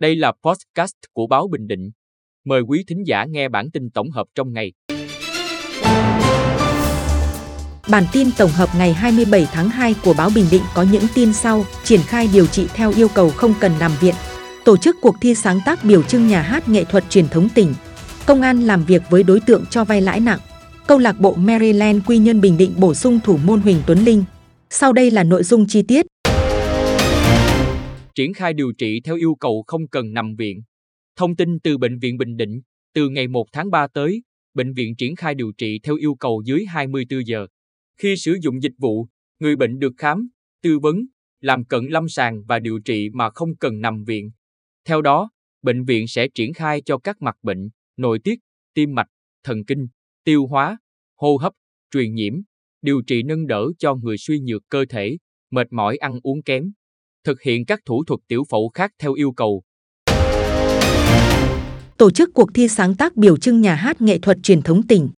Đây là podcast của báo Bình Định. Mời quý thính giả nghe bản tin tổng hợp trong ngày. Bản tin tổng hợp ngày 27 tháng 2 của báo Bình Định có những tin sau: triển khai điều trị theo yêu cầu không cần nằm viện, tổ chức cuộc thi sáng tác biểu trưng nhà hát nghệ thuật truyền thống tỉnh, công an làm việc với đối tượng cho vay lãi nặng, câu lạc bộ Maryland Quy Nhơn Bình Định bổ sung thủ môn Huỳnh Tuấn Linh. Sau đây là nội dung chi tiết. Triển khai điều trị theo yêu cầu không cần nằm viện. Thông tin từ Bệnh viện Bình Định, từ ngày 1 tháng 3 tới, bệnh viện triển khai điều trị theo yêu cầu dưới 24 giờ. Khi sử dụng dịch vụ, người bệnh được khám, tư vấn, làm cận lâm sàng và điều trị mà không cần nằm viện. Theo đó, bệnh viện sẽ triển khai cho các mặt bệnh, nội tiết, tim mạch, thần kinh, tiêu hóa, hô hấp, truyền nhiễm, điều trị nâng đỡ cho người suy nhược cơ thể, mệt mỏi ăn uống kém, thực hiện các thủ thuật tiểu phẫu khác theo yêu cầu. Tổ chức cuộc thi sáng tác biểu trưng nhà hát nghệ thuật truyền thống tỉnh.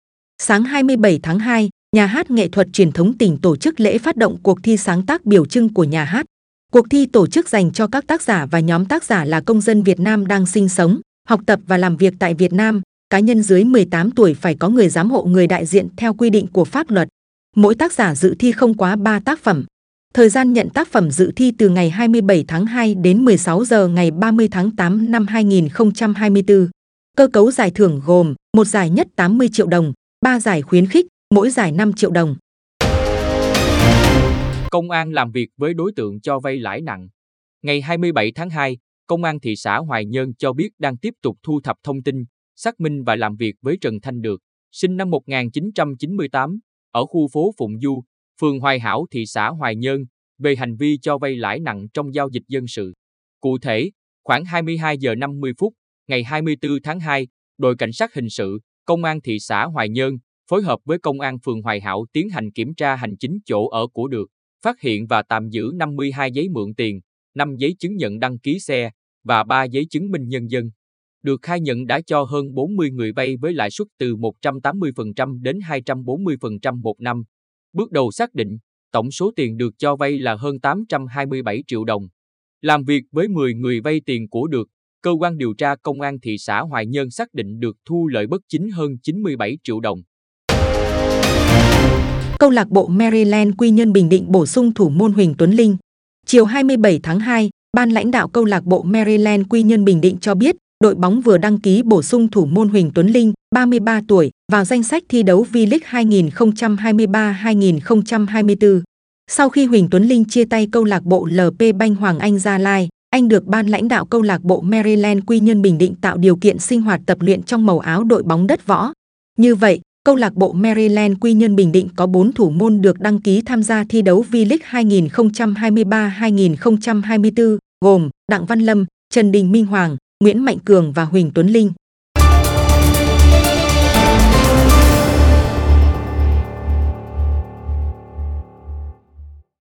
Sáng 27 tháng 2, Nhà hát nghệ thuật truyền thống tỉnh tổ chức lễ phát động cuộc thi sáng tác biểu trưng của nhà hát. Cuộc thi tổ chức dành cho các tác giả và nhóm tác giả là công dân Việt Nam đang sinh sống, học tập và làm việc tại Việt Nam. Cá nhân dưới 18 tuổi phải có người giám hộ người đại diện theo quy định của pháp luật. Mỗi tác giả dự thi không quá 3 tác phẩm. Thời gian nhận tác phẩm dự thi từ ngày 27 tháng 2 đến 16 giờ ngày 30 tháng 8 năm 2024. Cơ cấu giải thưởng gồm một giải nhất 80 triệu đồng, 3 giải khuyến khích, mỗi giải 5 triệu đồng. Công an làm việc với đối tượng cho vay lãi nặng. Ngày 27 tháng 2, Công an thị xã Hoài Nhơn cho biết đang tiếp tục thu thập thông tin, xác minh và làm việc với Trần Thanh Được, sinh năm 1998, ở khu phố Phụng Du, phường Hoài Hảo, thị xã Hoài Nhơn, về hành vi cho vay lãi nặng trong giao dịch dân sự. Cụ thể, khoảng 22 giờ 50 phút, ngày 24 tháng 2, đội cảnh sát hình sự, công an thị xã Hoài Nhơn phối hợp với công an phường Hoài Hảo tiến hành kiểm tra hành chính chỗ ở của được, phát hiện và tạm giữ 52 giấy mượn tiền, 5 giấy chứng nhận đăng ký xe và 3 giấy chứng minh nhân dân. Được khai nhận đã cho hơn 40 người vay với lãi suất từ 180% đến 240% một năm. Bước đầu xác định, tổng số tiền được cho vay là hơn 827 triệu đồng. Làm việc với 10 người vay tiền của được, cơ quan điều tra công an thị xã Hoài Nhơn xác định được thu lợi bất chính hơn 97 triệu đồng. Câu lạc bộ Maryland Quy Nhơn Bình Định bổ sung thủ môn Huỳnh Tuấn Linh. Chiều 27 tháng 2, ban lãnh đạo câu lạc bộ Maryland Quy Nhơn Bình Định cho biết, đội bóng vừa đăng ký bổ sung thủ môn Huỳnh Tuấn Linh, 33 tuổi, vào danh sách thi đấu V-League 2023-2024. Sau khi Huỳnh Tuấn Linh chia tay câu lạc bộ LP Banh Hoàng Anh Gia Lai, anh được ban lãnh đạo câu lạc bộ Maryland Quy Nhơn Bình Định tạo điều kiện sinh hoạt tập luyện trong màu áo đội bóng đất võ. Như vậy, câu lạc bộ Maryland Quy Nhơn Bình Định có 4 thủ môn được đăng ký tham gia thi đấu V-League 2023-2024, gồm Đặng Văn Lâm, Trần Đình Minh Hoàng, Nguyễn Mạnh Cường và Huỳnh Tuấn Linh.